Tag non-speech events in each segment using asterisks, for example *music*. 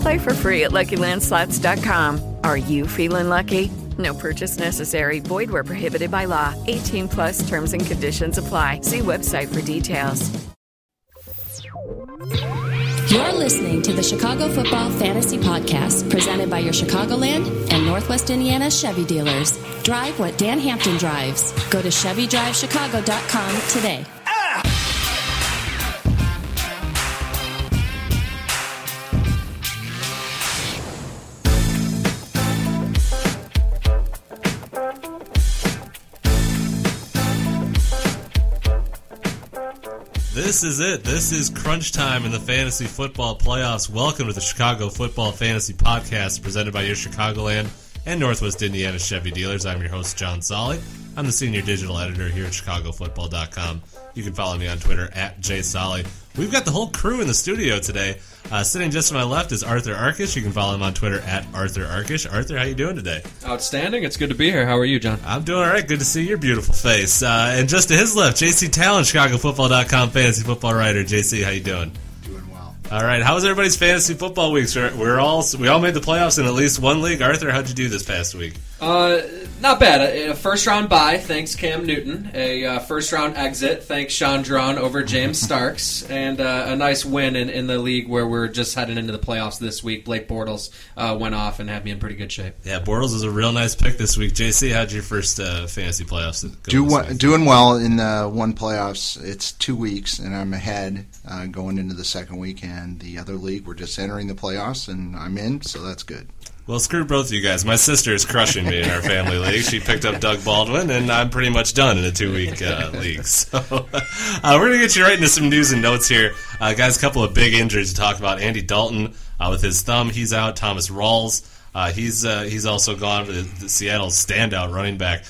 Play for free at LuckyLandSlots.com. Are you feeling lucky? No purchase necessary. Void where prohibited by law. 18 plus terms and conditions apply. See website for details. You're listening to the Chicago Football Fantasy Podcast, presented by your Chicagoland and Northwest Indiana Chevy dealers. Drive what Dan Hampton drives. Go to ChevyDriveChicago.com today. This is it. This is crunch time in the fantasy football playoffs. Welcome to the Chicago Football Fantasy Podcast, presented by your Chicagoland and Northwest Indiana Chevy dealers. I'm your host, John Solly. I'm the senior digital editor here at ChicagoFootball.com. You can follow me on Twitter at JSolly. We've got the whole crew in the studio today. Uh, sitting just to my left is Arthur Arkush. You can follow him on Twitter at Arthur Arkush. Arthur, how you doing today? Outstanding. It's good to be here. How are you, John? I'm doing all right. Good to see your beautiful face. Uh, and just to his left, JC Talon, ChicagoFootball.com fantasy football writer. JC, how you doing? Doing well. All right. How was everybody's fantasy football weeks? We're, we're all we all made the playoffs in at least one league. Arthur, how'd you do this past week? Uh, not bad. A, a first round bye, thanks Cam Newton. A uh, first round exit, thanks Sean Drawn over James *laughs* Starks, and uh, a nice win in, in the league where we're just heading into the playoffs this week. Blake Bortles uh, went off and had me in pretty good shape. Yeah, Bortles is a real nice pick this week. JC, how'd your first uh, fantasy playoffs go? Do one, doing well in the one playoffs. It's two weeks, and I'm ahead uh, going into the second week. And the other league, we're just entering the playoffs, and I'm in, so that's good. Well, screw both of you guys. My sister is crushing me in our family league. She picked up Doug Baldwin, and I'm pretty much done in a two week uh, league. *laughs* So uh, we're going to get you right into some news and notes here. Uh, guys, a couple of big injuries to talk about. Andy Dalton uh, with his thumb, he's out. Thomas Rawls, uh, he's uh, he's also gone for the, the Seattle standout running back.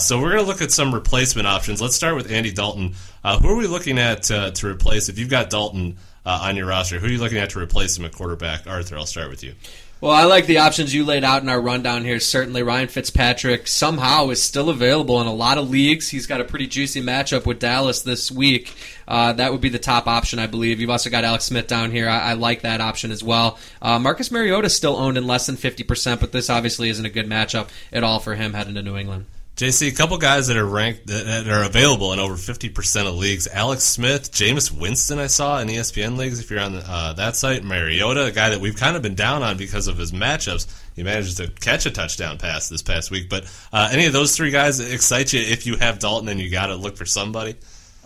So we're going to look at some replacement options. Let's start with Andy Dalton. Who are we looking at to replace? If you've got Dalton on your roster, who are you looking at to replace him at quarterback? Arthur, I'll start with you. Well, I like the options you laid out in our rundown here. Certainly, Ryan Fitzpatrick somehow is still available in a lot of leagues. He's got a pretty juicy matchup with Dallas this week. Uh, that would be the top option, I believe. You've also got Alex Smith down here. I, I like that option as well. Uh, Marcus Mariota still owned in less than 50%, but this obviously isn't a good matchup at all for him heading to New England. JC, a couple guys that are ranked that, are available in over fifty percent of leagues. Alex Smith, Jameis Winston, I saw in ESPN leagues. If you're on uh, that site, Mariota, a guy that we've kind of been down on because of his matchups. He manages to catch a touchdown pass this past week. But uh, any of those three guys excite you if you have Dalton and you got to look for somebody?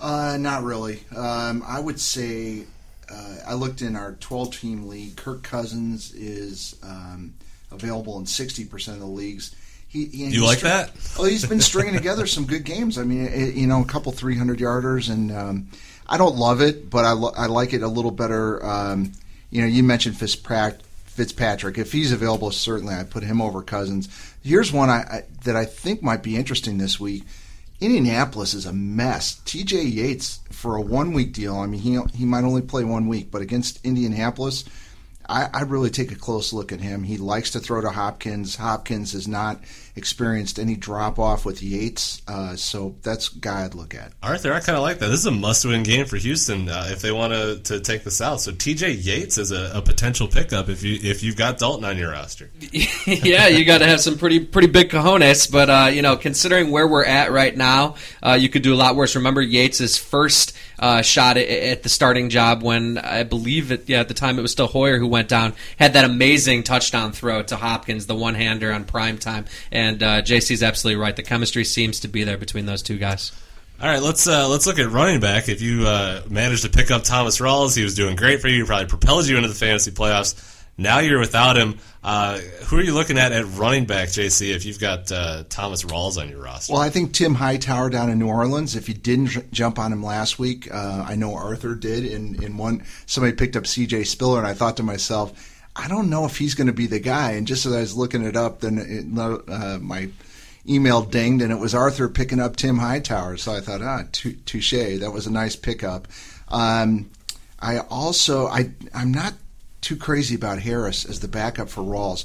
Uh, not really. Um, I would say uh, I looked in our 12 team league. Kirk Cousins is um, available in 60% of the leagues. He, he, You like str- that? *laughs* Oh, he's been stringing together some good games. I mean, it, you know, a couple 300 yarders, and um, I don't love it, but I, lo- I like it a little better. Um, you know, you mentioned Fitzpatrick. Fitzpatrick, if he's available, certainly I put him over Cousins. Here's one I, I, that I think might be interesting this week. Indianapolis is a mess. T.J. Yates for a one week deal. I mean, he he might only play one week, but against Indianapolis, I, I really take a close look at him. He likes to throw to Hopkins. Hopkins has not experienced any drop off with Yates, uh, so that's a guy I'd look at. Arthur, I kind of like that. This is a must-win game for Houston uh, if they want to, to take the South. So T.J. Yates is a, a potential pickup if you if you've got Dalton on your roster. *laughs* yeah, you got to have some pretty pretty big cojones. But uh, you know, considering where we're at right now, uh, you could do a lot worse. Remember Yates's first uh, shot at, at the starting job when I believe it. Yeah, at the time it was still Hoyer who went down. Had that amazing touchdown throw to Hopkins, the one hander on prime time. And uh, JC's absolutely right. The chemistry seems to be there between those two guys. All right, let's uh, let's look at running back. If you uh, managed to pick up Thomas Rawls, he was doing great for you. He probably propelled you into the fantasy playoffs. Now you're without him. Uh, who are you looking at at running back, JC? If you've got uh, Thomas Rawls on your roster, Well, I think Tim Hightower down in New Orleans. If you didn't jump on him last week, uh, I know Arthur did. In in one, somebody picked up C.J. Spiller, and I thought to myself, I don't know if he's going to be the guy. And just as I was looking it up, then it, uh, my email dinged, and it was Arthur picking up Tim Hightower. So I thought, ah, tou- touche. That was a nice pickup. Um, I also, I I'm not too crazy about Harris as the backup for Rawls.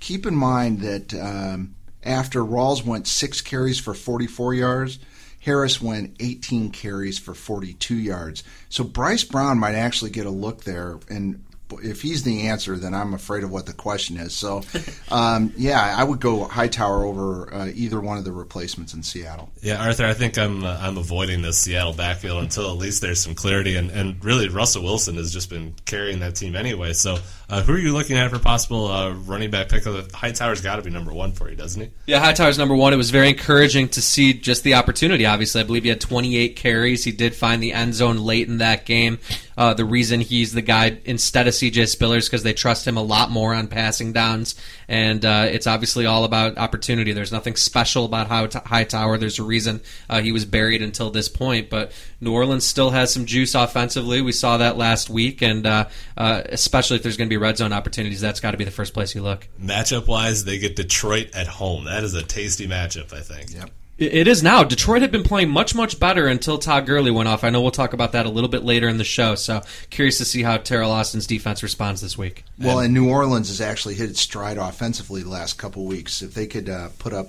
Keep in mind that um, after Rawls went six carries for 44 yards, Harris went 18 carries for 42 yards. So Bryce Brown might actually get a look there, and if he's the answer, then I'm afraid of what the question is. So, um, yeah, I would go Hightower over uh, either one of the replacements in Seattle. Yeah, Arthur, I think I'm uh, I'm avoiding the Seattle backfield until at least there's some clarity, and, and really Russell Wilson has just been carrying that team anyway. So, uh, who are you looking at for possible uh, running back pickup? Hightower's got to be number one for you, doesn't he? Yeah, Hightower's number one. It was very encouraging to see just the opportunity. Obviously, I believe he had 28 carries. He did find the end zone late in that game. Uh, the reason he's the guy instead of CJ Spillers because they trust him a lot more on passing downs, and uh, it's obviously all about opportunity. There's nothing special about how High- Hightower. There's a reason uh, he was buried until this point, but New Orleans still has some juice offensively. We saw that last week, and uh, uh, especially if there's going to be red zone opportunities, that's got to be the first place you look. Matchup wise, they get Detroit at home. That is a tasty matchup, I think. Yep. It it is now. Detroit had been playing much, much better until Todd Gurley went off. I know we'll talk about that a little bit later in the show. So curious to see how Teryl Austin's defense responds this week. Well, and New Orleans has actually hit its stride offensively the last couple weeks. If they could uh, put up,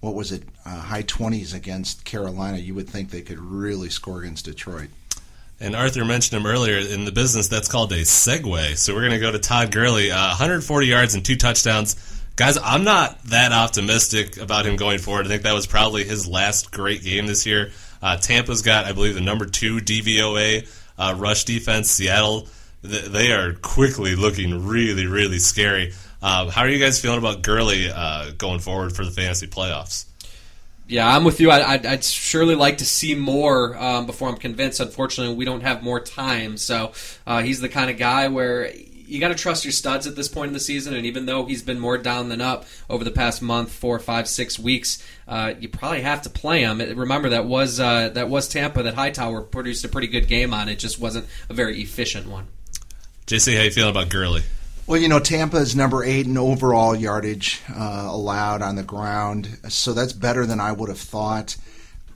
what was it, uh, high 20s against Carolina, you would think they could really score against Detroit. And Arthur mentioned him earlier in the business. That's called a segue. So we're going to go to Todd Gurley, uh, 140 yards and two touchdowns. Guys, I'm not that optimistic about him going forward. I think that was probably his last great game this year. Uh, Tampa's got, I believe, the number two DVOA uh, rush defense. Seattle, th- they are quickly looking really, really scary. Uh, how are you guys feeling about Gurley uh, going forward for the fantasy playoffs? Yeah, I'm with you. I, I'd, I'd surely like to see more um, before I'm convinced. Unfortunately, we don't have more time. So uh, he's the kind of guy where you got to trust your studs at this point in the season. And even though he's been more down than up over the past month, four, five, six weeks, uh, you probably have to play him. Remember that was uh, that was Tampa that Hightower produced a pretty good game on. It just wasn't a very efficient one. JC, how you feeling about Gurley? Well, you know, Tampa is number eight in overall yardage uh, allowed on the ground, so that's better than I would have thought.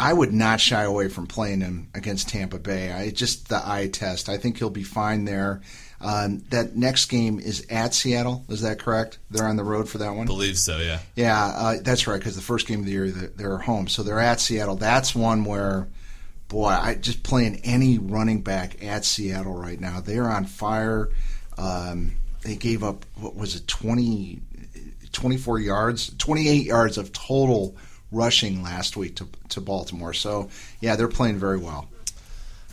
I would not shy away from playing him against Tampa Bay. I just the eye test. I think he'll be fine there. Um, that next game is at Seattle. Is that correct? They're on the road for that one. Believe so, yeah. Yeah, uh, that's right. Because the first game of the year they're, they're home, so they're at Seattle. That's one where, boy, I just playing any running back at Seattle right now. They're on fire. Um, they gave up what was it 20, 24 yards, twenty eight yards of total rushing last week to to Baltimore. So yeah, they're playing very well.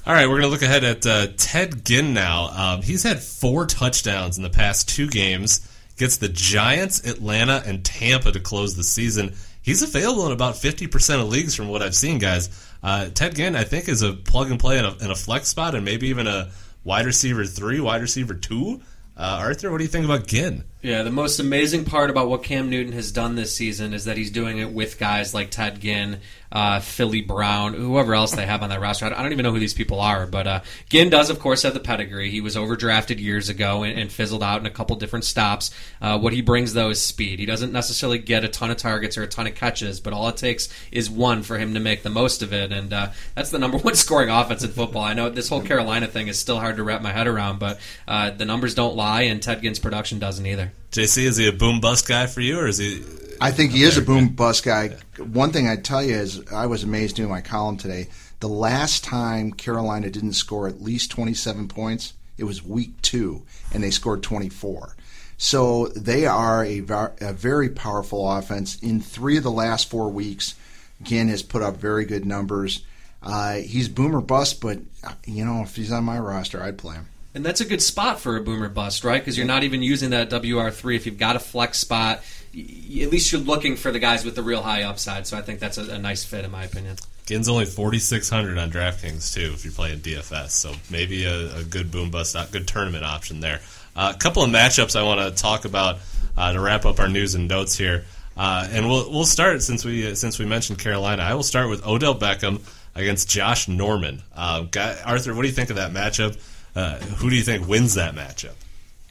All right, we're going to look ahead at uh, Ted Ginn now. Um, he's had four touchdowns in the past two games. Gets the Giants, Atlanta, and Tampa to close the season. He's available in about 50% of leagues from what I've seen, guys. Uh, Ted Ginn, I think, is a plug and play in a, in a flex spot and maybe even a wide receiver three, wide receiver two. Uh, Arthur, what do you think about Ginn? Yeah, the most amazing part about what Cam Newton has done this season is that he's doing it with guys like Ted Ginn, uh, Philly Brown, whoever else they have on that roster. I don't even know who these people are, but uh, Ginn does, of course, have the pedigree. He was overdrafted years ago and, and fizzled out in a couple different stops. Uh, what he brings, though, is speed. He doesn't necessarily get a ton of targets or a ton of catches, but all it takes is one for him to make the most of it, and uh, that's the number one *laughs* scoring offense in football. I know this whole Carolina thing is still hard to wrap my head around, but uh, the numbers don't lie, and Ted Ginn's production doesn't either. JC, is he a boom bust guy for you, or is he? I think he is a boom bust guy. One thing I'd tell you is I was amazed doing my column today. The last time Carolina didn't score at least 27 points, it was week two, and they scored 24. So they are a, a very powerful offense. In three of the last four weeks, Ginn has put up very good numbers. Uh, he's boomer bust, but you know if he's on my roster, I'd play him. And that's a good spot for a boomer bust, right? Because you're not even using that WR3. If you've got a flex spot, y- at least you're looking for the guys with the real high upside. So I think that's a, a nice fit, in my opinion. Ginn's only 4,600 on DraftKings, too, if you're playing DFS. So maybe a, a good boom bust, good tournament option there. Uh, a couple of matchups I want to talk about uh, to wrap up our news and notes here. Uh, and we'll we'll start since we since we mentioned Carolina. I will start with Odell Beckham against Josh Norman. Uh, guy, Arthur, what do you think of that matchup? Uh, who do you think wins that matchup?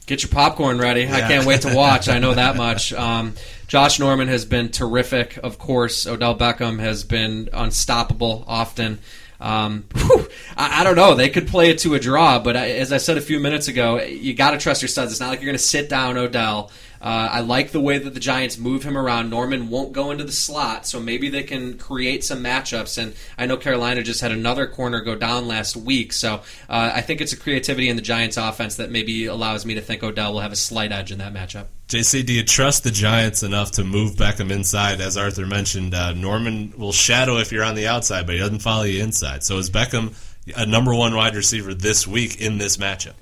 Get your popcorn ready. I can't wait to watch. I know that much. *laughs* Um, Josh Norman has been terrific. Of course, Odell Beckham has been unstoppable often. Um, whew, I, I don't know. They could play it to a draw, but I, as I said a few minutes ago, you got to trust your studs. It's not like you're going to sit down Odell. Uh, I like the way that the Giants move him around. Norman won't go into the slot, so maybe they can create some matchups. And I know Carolina just had another corner go down last week, so uh, I think it's a creativity in the Giants' offense that maybe allows me to think Odell will have a slight edge in that matchup. JC, do you trust the Giants enough to move Beckham inside? As Arthur mentioned, uh, Norman will shadow if you're on the outside, but he doesn't follow you inside. So is Beckham a number one wide receiver this week in this matchup?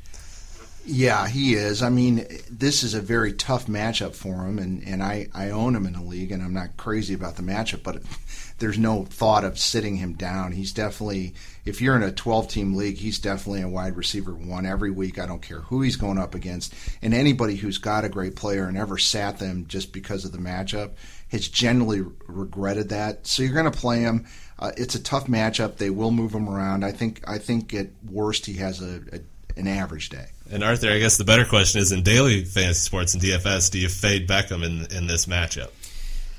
Yeah, he is. I mean, this is a very tough matchup for him, and, and I, I own him in the league, and I'm not crazy about the matchup, but *laughs* there's no thought of sitting him down. He's definitely, if you're in a 12 team league, he's definitely a wide receiver one every week. I don't care who he's going up against. And anybody who's got a great player and ever sat them just because of the matchup has generally regretted that. So you're going to play him. Uh, it's a tough matchup. They will move him around. I think. I think at worst he has a, a an average day. And Arthur, I guess the better question is in daily fantasy sports and DFS, do you fade Beckham in in this matchup?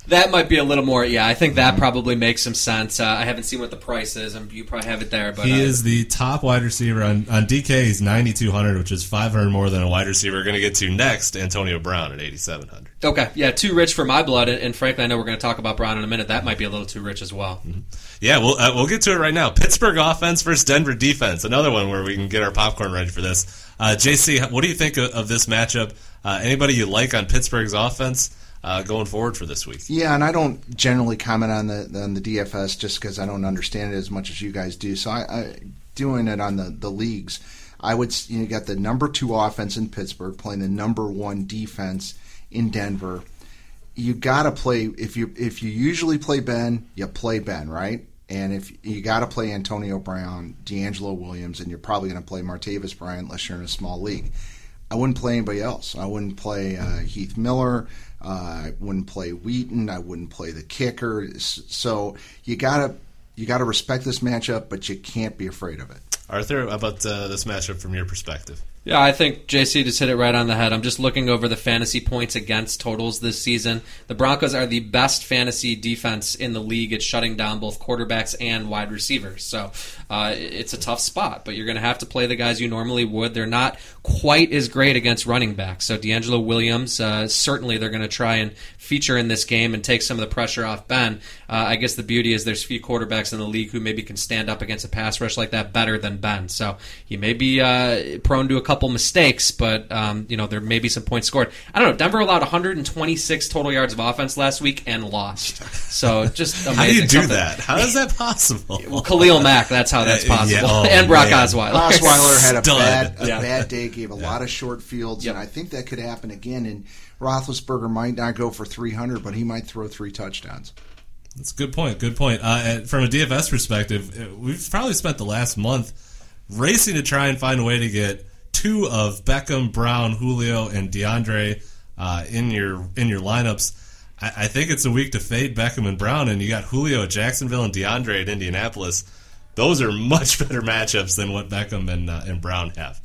That might be a little more. Yeah, I think that probably makes some sense. Uh, I haven't seen what the price is, and you probably have it there. But He uh, is the top wide receiver on, on DK. He's 9,200, which is 500 more than a wide receiver. Going to get to next, Antonio Brown at 8,700. okay. Yeah, too rich for my blood, and, and frankly, I know we're going to talk about Brown in a minute. That might be a little too rich as well. Yeah, we'll uh, we'll get to it right now. Pittsburgh offense versus Denver defense. Another one where we can get our popcorn ready for this. Uh, JC, what do you think of, of this matchup? Uh, anybody you like on Pittsburgh's offense uh, going forward for this week? Yeah, and I don't generally comment on the on the DFS just because I don't understand it as much as you guys do. So I, I doing it on the the leagues. I would you know, got the number two offense in Pittsburgh playing the number one defense in Denver. You got to play if you if you usually play Ben, you play Ben, right? And if you got to play Antonio Brown, DeAngelo Williams, and you're probably going to play Martavis Bryant unless you're in a small league. I wouldn't play anybody else. I wouldn't play uh, Heath Miller. Uh, I wouldn't play Wheaton. I wouldn't play the kicker. So you gotta you gotta respect this matchup, but you can't be afraid of it. Arthur, about uh, this matchup from your perspective? Yeah, I think JC just hit it right on the head. I'm just looking over the fantasy points against totals this season. The Broncos are the best fantasy defense in the league at shutting down both quarterbacks and wide receivers. So uh, it's a tough spot, but you're going to have to play the guys you normally would. They're not quite as great against running backs. So DeAngelo Williams, uh, certainly they're going to try and feature in this game and take some of the pressure off Ben. Uh, I guess the beauty is there's few quarterbacks in the league who maybe can stand up against a pass rush like that better than Ben. So he may be uh, prone to a couple mistakes, but um, you know there may be some points scored. I don't know. Denver allowed 126 total yards of offense last week and lost. So just amazing. *laughs* How do you do Something- that? How is that possible? *laughs* Well, Khalil Mack. That's how that's Uh, yeah. possible. Oh, *laughs* and Brock man. Osweiler. Osweiler had a Stud. bad a Yeah. bad day, gave a lot of short fields, Yep. and I think that could happen again. And Roethlisberger might not go for 300, but he might throw three touchdowns. That's a good point. Good point. Uh, from a DFS perspective, uh, we've probably spent the last month racing to try and find a way to get two of Beckham, Brown, Julio, and DeAndre uh, in your in your lineups. I, I think it's a week to fade Beckham and Brown, and you got Julio at Jacksonville and DeAndre at Indianapolis. Those are *laughs* much better matchups than what Beckham and uh, and Brown have.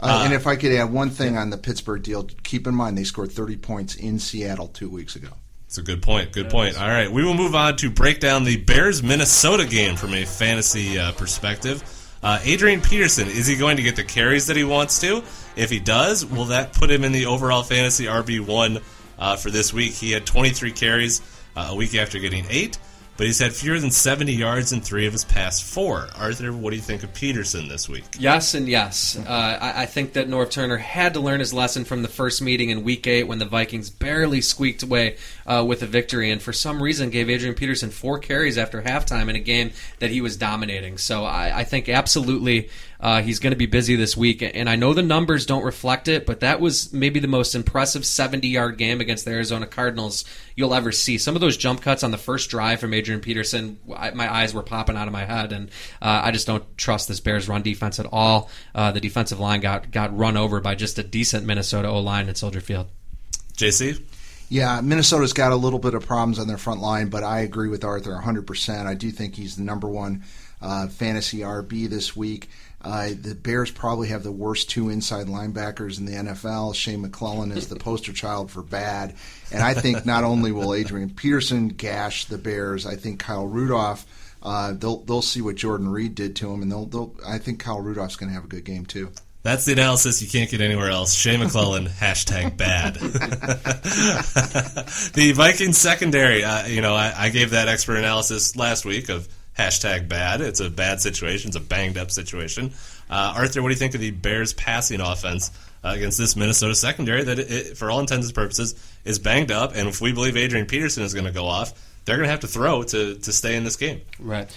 Uh, and if I could add one thing on the Pittsburgh deal, keep in mind they scored 30 points in Seattle two weeks ago. It's a good point. Good point. All right, we will move on to break down the Bears Minnesota game from a fantasy uh, perspective. Uh, Adrian Peterson is he going to get the carries that he wants to? If he does, will that put him in the overall fantasy RB one uh, for this week? He had 23 carries uh, a week after getting eight, but he's had fewer than 70 yards in three of his past four. Arthur, what do you think of Peterson this week? Yes and yes. Uh, I, I think that Norv Turner had to learn his lesson from the first meeting in Week Eight when the Vikings barely squeaked away uh, with a victory, and for some reason gave Adrian Peterson four carries after halftime in a game that he was dominating. So I, I think absolutely Uh, he's going to be busy this week, and I know the numbers don't reflect it, but that was maybe the most impressive 70 yard game against the Arizona Cardinals you'll ever see. Some of those jump cuts on the first drive from Adrian Peterson, I, my eyes were popping out of my head, and uh, I just don't trust this Bears run defense at all. Uh, the defensive line got got run over by just a decent Minnesota O line at Soldier Field. JC? Yeah, Minnesota's got a little bit of problems on their front line, but I agree with Arthur 100%. I do think he's the number one uh, fantasy RB this week. Uh, the Bears probably have the worst two inside linebackers in the NFL. Shane McClellin is the poster child for bad. And I think not only will Adrian Peterson gash the Bears, I think Kyle Rudolph. Uh, they'll they'll see what Jordan Reed did to him, and they'll, they'll I think Kyle Rudolph's going to have a good game too. That's the analysis you can't get anywhere else. Shea McClellin, *laughs* hashtag bad. *laughs* the Vikings secondary, uh, you know, I, I, gave that expert analysis last week of hashtag bad. It's a bad situation. It's a banged up situation. Uh, Arthur, what do you think of the Bears passing offense uh, against this Minnesota secondary that, it, it, for all intents and purposes, is banged up? And if we believe Adrian Peterson is going to go off, they're going to have to throw to, to stay in this game. Right.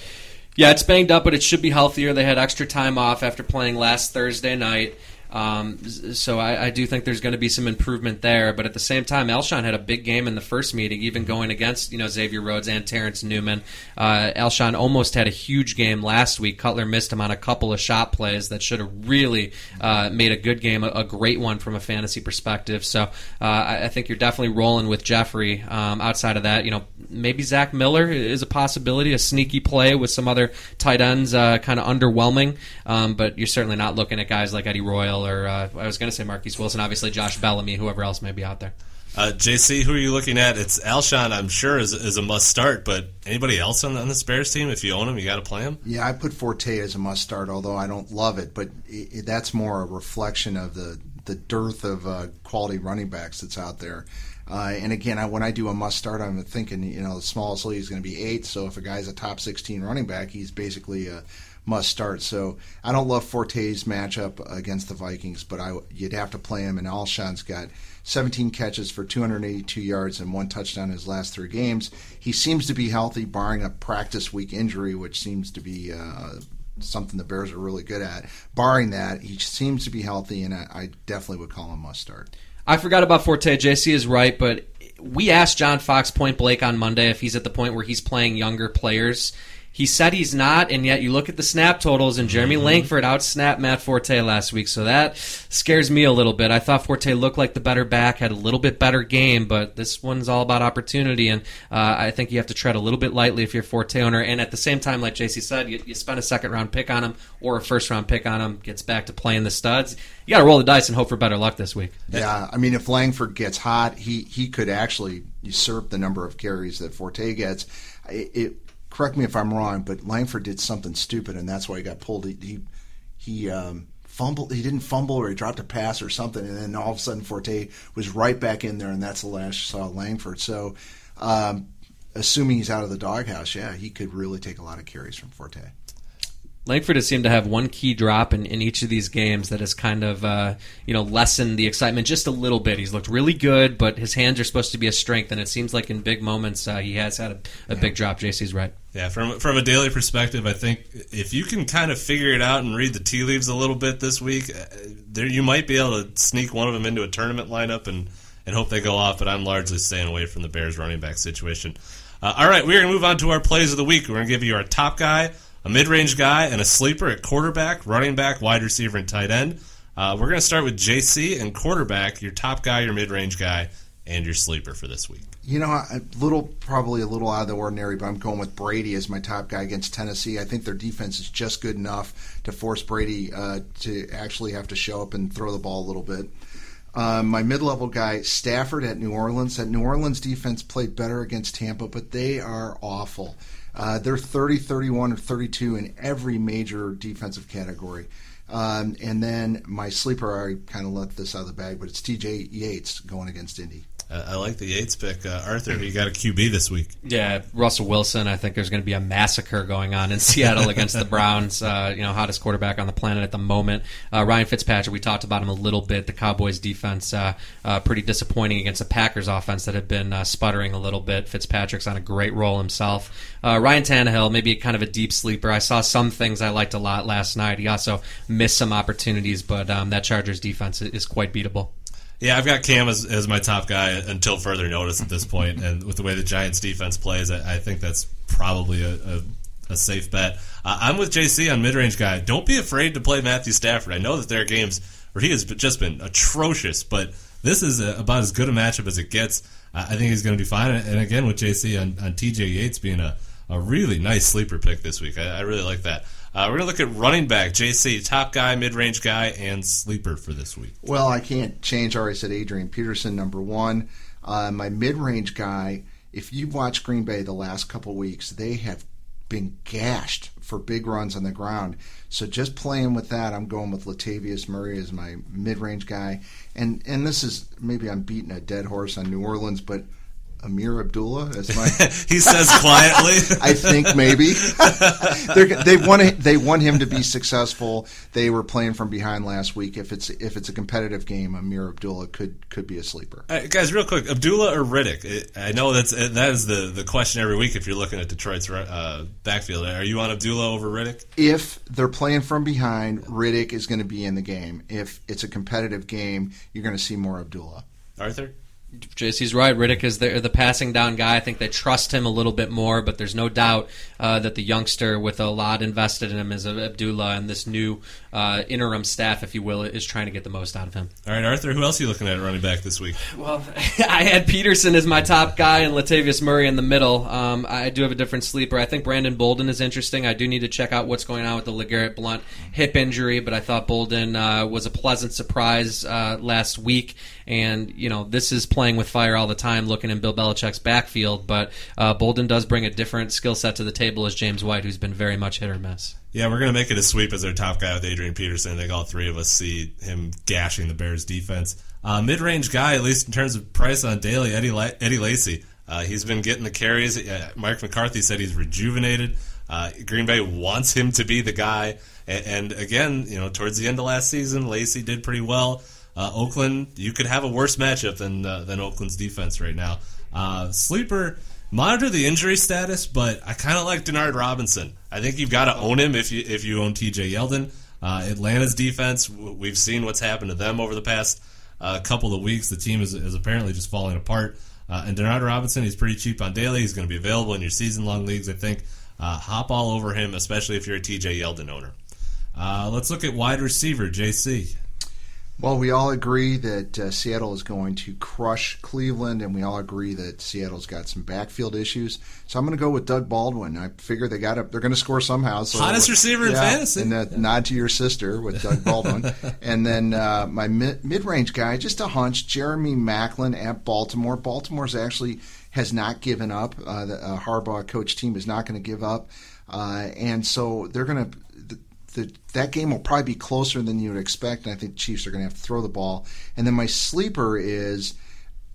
Yeah, it's banged up, but it should be healthier. They had extra time off after playing last Thursday night. Um, so I, I, do think there's going to be some improvement there. But at the same time, Alshon had a big game in the first meeting, even going against you know Xavier Rhodes and Terrence Newman. Uh, Alshon almost had a huge game last week. Cutler missed him on a couple of shot plays that should have really uh, made a good game, a, a, great one from a fantasy perspective. So uh, I, I, think you're definitely rolling with Jeffery. Um, outside of that, you know maybe Zach Miller is a possibility, a sneaky play with some other tight ends, uh, kind of underwhelming. Um, but you're certainly not looking at guys like Eddie Royal or uh, I was going to say Marquess Wilson, obviously Josh Bellamy, whoever else may be out there. Uh, JC, who are you looking at? It's Alshon, I'm sure, is, is a must start, but anybody else on, on the Bears team? If you own him, you got to play him? Yeah, I put Forte as a must start, although I don't love it, but it, it, that's more a reflection of the, the dearth of uh, quality running backs that's out there. Uh, and again, I, when I do a must start, I'm thinking, you know, the smallest league is going to be eight. So if a guy's a top 16 running back, he's basically a must start. So I don't love Forte's matchup against the Vikings, but I you'd have to play him. And Alshon's got 17 catches for 282 yards and one touchdown in his last three games. He seems to be healthy, barring a practice week injury, which seems to be. Uh, something the Bears are really good at. Barring that, he seems to be healthy, and I, definitely would call him must start. I forgot about Forte. JC is right, but we asked John Fox point blank on Monday if he's at the point where he's playing younger players. He said he's not, and yet you look at the snap totals, and Jeremy mm-hmm. Langford outsnapped Matt Forte last week, so that scares me a little bit. I thought Forte looked like the better back, had a little bit better game, but this one's all about opportunity, and uh, I think you have to tread a little bit lightly if you're Forte owner. And at the same time, like JC said, you, you spend a second round pick on him or a first round pick on him, gets back to playing the studs. You got to roll the dice and hope for better luck this week. Yeah, I mean, if Langford gets hot, he he could actually usurp the number of carries that Forte gets. It, it correct me if I'm wrong, but Langford did something stupid, and that's why he got pulled. He he, he um, fumbled. He didn't fumble, or he dropped a pass or something, and then all of a sudden Forte was right back in there, and that's the last saw Langford. So, um, assuming he's out of the doghouse, yeah, he could really take a lot of carries from Forte. Langford has seemed to have one key drop in, in each of these games that has kind of uh, you know lessened the excitement just a little bit. He's looked really good, but his hands are supposed to be a strength, and it seems like in big moments uh, he has had a, a yeah. big drop. JC's right. Yeah, from from a daily perspective, I think if you can kind of figure it out and read the tea leaves a little bit this week, uh, there you might be able to sneak one of them into a tournament lineup and and hope they go off. But I'm largely staying away from the Bears running back situation. Uh, all right, we're gonna move on to our plays of the week. We're gonna give you our top guy a mid-range guy, and a sleeper at quarterback, running back, wide receiver, and tight end. Uh, we're going to start with JC and quarterback, your top guy, your mid-range guy, and your sleeper for this week. You know, a little probably a little out of the ordinary, but I'm going with Brady as my top guy against Tennessee. I think their defense is just good enough to force Brady uh, to actually have to show up and throw the ball a little bit. Um, my mid-level guy Stafford at New Orleans. That New Orleans defense played better against Tampa, but they are awful. Uh, they're 30, 31, or 32 in every major defensive category. Um, and then my sleeper, I kind of let this out of the bag, but it's TJ Yates going against Indy. I, I like the Yates pick. Uh, Arthur, you got a QB this week. Yeah, Russell Wilson. I think there's going to be a massacre going on in Seattle against the Browns. *laughs* Uh, you know, hottest quarterback on the planet at the moment. Uh, Ryan Fitzpatrick. We talked about him a little bit. The Cowboys' defense uh, uh, pretty disappointing against the Packers' offense that had been uh, sputtering a little bit. Fitzpatrick's on a great roll himself. Uh, Ryan Tannehill, maybe kind of a deep sleeper. I saw some things I liked a lot last night. He also missed some opportunities, but um, that Chargers defense is quite beatable. Yeah, I've got Cam as, as my top guy until further notice at this point, and with the way the Giants defense plays, I, I think that's probably a, a, a safe bet. Uh, I'm with JC on mid range guy. Don't be afraid to play Matthew Stafford. I know that there are games where he has just been atrocious, but this is a, about as good a matchup as it gets. I think he's going to do fine. And again, with JC on, on TJ Yates being a, a really nice sleeper pick this week, I, I really like that. Uh, we're going to look at running back, JC, top guy, mid range guy, and sleeper for this week. Well, I can't change. I already said Adrian Peterson, number one. Uh, my mid range guy, if you've watched Green Bay the last couple weeks, they have been gashed for big runs on the ground. So just playing with that, I'm going with Latavius Murray as my mid range guy. And and this is maybe I'm beating a dead horse on New Orleans, but Ameer Abdullah as my. *laughs* he says quietly. *laughs* I think maybe *laughs* They're, want they want him to be successful. They were playing from behind last week. If it's if it's a competitive game, Ameer Abdullah could could be a sleeper. Uh, guys, real quick, Abdullah or Riddick? I know that's that is the the question every week. If you're looking at Detroit's uh, backfield, are you on Abdullah over Riddick? If they're playing from behind, Riddick is going to be in the game. If it's a competitive game, you're going to see more Abdullah. Arthur. JC's right. Riddick is the, the passing down guy. I think they trust him a little bit more, but there's no doubt uh, that the youngster, with a lot invested in him, is Abdullah, and this new uh, interim staff, if you will, is trying to get the most out of him. All right, Arthur, who else are you looking at running back this week? Well, *laughs* I had Peterson as my top guy and Latavius Murray in the middle. Um, I do have a different sleeper. I think Brandon Bolden is interesting. I do need to check out what's going on with the LeGarrette Blunt hip injury, but I thought Bolden uh, was a pleasant surprise uh, last week. And, you know, this is playing with fire all the time, looking in Bill Belichick's backfield. But uh, Bolden does bring a different skill set to the table as James White, who's been very much hit or miss. Yeah, we're going to make it a sweep as our top guy with Adrian Peterson. I think all three of us see him gashing the Bears defense. Uh, Mid range guy, at least in terms of price on daily, Eddie, La- Eddie Lacy. Uh, he's been getting the carries. Uh, Mike McCarthy said he's rejuvenated. Uh, Green Bay wants him to be the guy. And, and, again, you know, towards the end of last season, Lacy did pretty well. Uh, Oakland, you could have a worse matchup than uh, than Oakland's defense right now. Uh, sleeper, monitor the injury status, but I kind of like Denard Robinson. I think you've got to own him if you if you own T.J. Yeldon. Uh, Atlanta's defense, we've seen what's happened to them over the past uh, couple of weeks. The team is, is apparently just falling apart. Uh, and Denard Robinson, he's pretty cheap on daily. He's going to be available in your season long leagues. I think hop all over him, especially if you're a T.J. Yeldon owner. let's look at wide receiver, JC. Well, we all agree that uh, Seattle is going to crush Cleveland, and we all agree that Seattle's got some backfield issues. So I'm going to go with Doug Baldwin. I figure they got up; they're going to score somehow. So Hottest receiver in fantasy, and a nod to your sister with Doug Baldwin, *laughs* and then uh, my mid- mid-range guy, just a hunch, Jeremy Maclin at Baltimore. Baltimore's actually has not given up. Uh, the uh, Harbaugh coach team is not going to give up, uh, and so they're going to the, that game will probably be closer than you would expect, and I think Chiefs are going to have to throw the ball. And then my sleeper is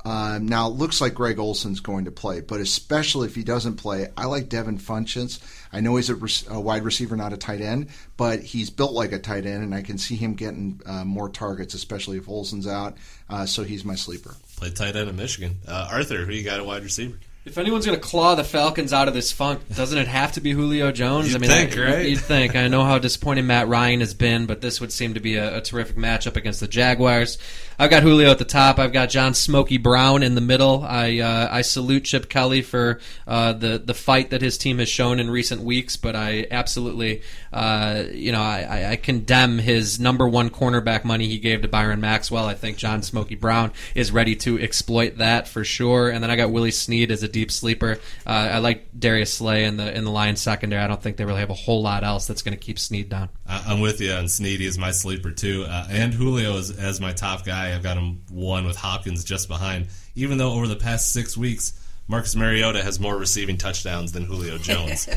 um, now it looks like Greg Olsen's going to play, but especially if he doesn't play, I like Devin Funchess. I know he's a, a, wide receiver, not a tight end, but he's built like a tight end, and I can see him getting uh, more targets, especially if Olsen's out. Uh, so he's my sleeper. Played tight end in Michigan. Uh, Arthur, who you got a wide receiver? If anyone's going to claw the Falcons out of this funk, doesn't it have to be Julio Jones? You'd I mean, think, I, right? You'd think. I know how disappointing Matt Ryan has been, but this would seem to be a, a, terrific matchup against the Jaguars. I've got Julio at the top. I've got John Smokey Brown in the middle. I uh, I salute Chip Kelly for uh, the the fight that his team has shown in recent weeks, but I absolutely, uh, you know, I, I condemn his number one cornerback money he gave to Byron Maxwell. I think John Smokey Brown is ready to exploit that for sure. And then I got Willie Snead as a deep sleeper. Uh, I like Darius Slay in the in the Lions secondary. I don't think they really have a whole lot else that's going to keep Snead down. I'm with you, and Snead is my sleeper too, uh, and Julio is as my top guy. I've got him one with Hopkins just behind. Even though over the past six weeks, Marcus Mariota has more receiving touchdowns than Julio *laughs* Jones.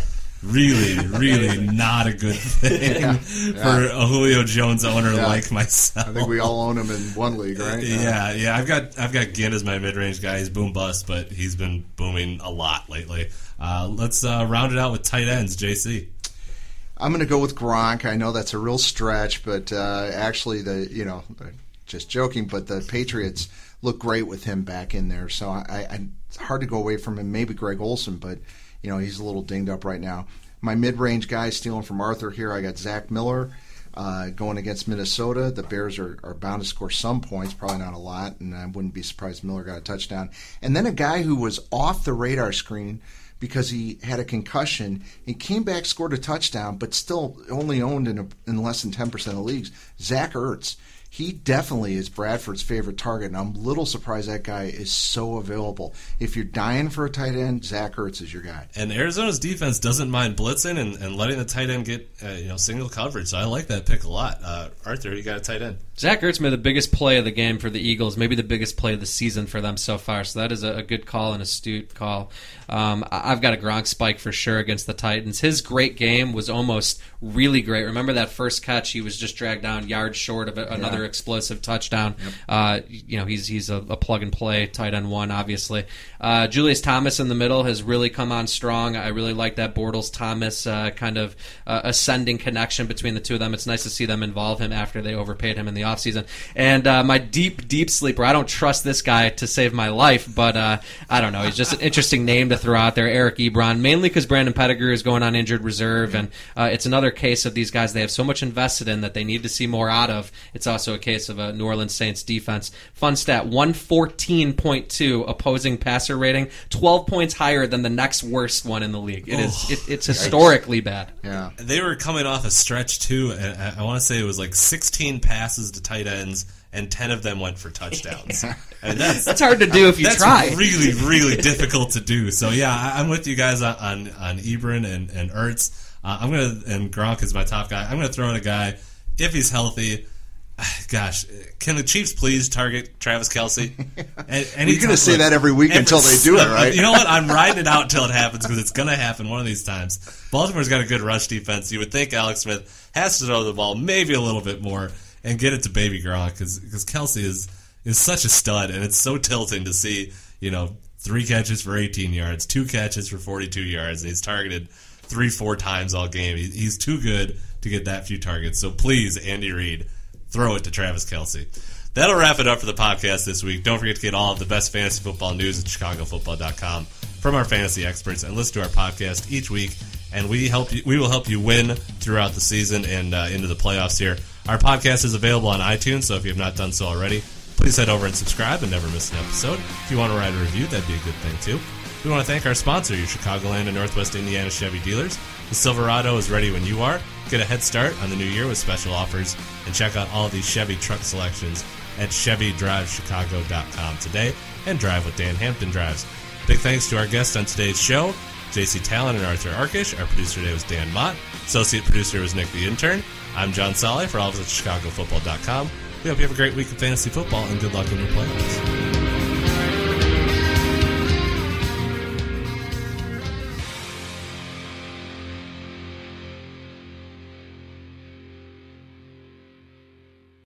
really, really not a good thing for a Julio Jones owner Yeah. like myself. I think we all own him in one league, right? Yeah, yeah. I've got I've got Ginn as my mid range guy. He's boom bust, but he's been booming a lot lately. Uh, let's uh, round it out with tight ends, JC. I'm going to go with Gronk. I know that's a real stretch, but uh, actually, the you know, just joking. But the Patriots look great with him back in there, so I, I it's hard to go away from him. Maybe Greg Olsen, but you know he's a little dinged up right now. My mid-range guy stealing from Arthur here. I got Zach Miller uh, going against Minnesota. The Bears are, are bound to score some points, probably not a lot, and I wouldn't be surprised Miller got a touchdown. And then a guy who was off the radar screen because he had a concussion. He came back, scored a touchdown, but still only owned in, a, in less than 10% of leagues. Zach Ertz. He definitely is Bradford's favorite target, and I'm a little surprised that guy is so available. If you're dying for a tight end, Zach Ertz is your guy. And Arizona's defense doesn't mind blitzing and, and letting the tight end get uh, you know single coverage. So I like that pick a lot. Uh, Arthur, you got a tight end. Zach Ertz made the biggest play of the game for the Eagles, maybe the biggest play of the season for them so far. So that is a, a good call, and astute call. Um, I've got a Gronk spike for sure against the Titans. His great game was almost really great. Remember that first catch? He was just dragged down yards short of a, another explosive touchdown. Uh, you know, he's he's a, a plug and play tight end one, obviously. Uh, Julius Thomas in the middle has really come on strong. I really like that Bortles Thomas uh, kind of uh, ascending connection between the two of them. It's nice to see them involve him after they overpaid him in the offseason. And uh, my deep, deep sleeper, I don't trust this guy to save my life, but uh, I don't know. He's just an interesting name to throw out there, Eric Ebron, mainly because Brandon Pettigrew is going on injured reserve. And uh, it's another case of these guys they have so much invested in that they need to see more out of. It's also a case of a New Orleans Saints defense. Fun stat 114.2 opposing passer rating, 12 points higher than the next worst one in the league. It is it, it's historically bad. Yeah. They were coming off a stretch too, and I, I want to say it was like 16 passes to tight ends, and 10 of them went for touchdowns. *laughs* and that's That's hard to do if you that's try. really, really difficult to do. So yeah, I, I'm with you guys on on, on Ebron and and Ertz. Uh, I'm gonna and Gronk is my top guy. I'm gonna throw in a guy if he's healthy. *sighs* Gosh, can the Chiefs please target Travis Kelce? *laughs* And, You're gonna say that every week until they do it, *laughs* right? You know what? I'm riding it out until it happens because it's gonna happen one of these times. Baltimore's got a good rush defense. You would think Alex Smith has to throw the ball maybe a little bit more and get it to Baby Gronk because Kelce is is such a stud, and it's so tilting to see you know three catches for 18 yards, two catches for 42 yards, he's targeted three four times all game. He's too good to get that few targets. So please, Andy Reid, throw it to Travis Kelce. That'll wrap it up for the podcast this week. Don't forget to get all of the best fantasy football news at chicagofootball.com from our fantasy experts and listen to our podcast each week. And we help you, we will help you win throughout the season and uh, into the playoffs here. Our podcast is available on iTunes, so if you have not done so already, please head over and subscribe and never miss an episode. If you want to write a review, that'd be a good thing too. We want to thank our sponsor, your Chicagoland and Northwest Indiana Chevy dealers. The Silverado is ready when you are. Get a head start on the new year with special offers and check out all these Chevy truck selections at ChevyDriveChicago.com today and drive with Dan Hampton Drives. Big thanks to our guests on today's show, JC Talon and Arthur Arkush. Our producer today was Dan Mott. Associate producer was Nick the Intern. I'm John Solly for all of us at ChicagoFootball.com. We hope you have a great week of fantasy football and good luck in your playoffs.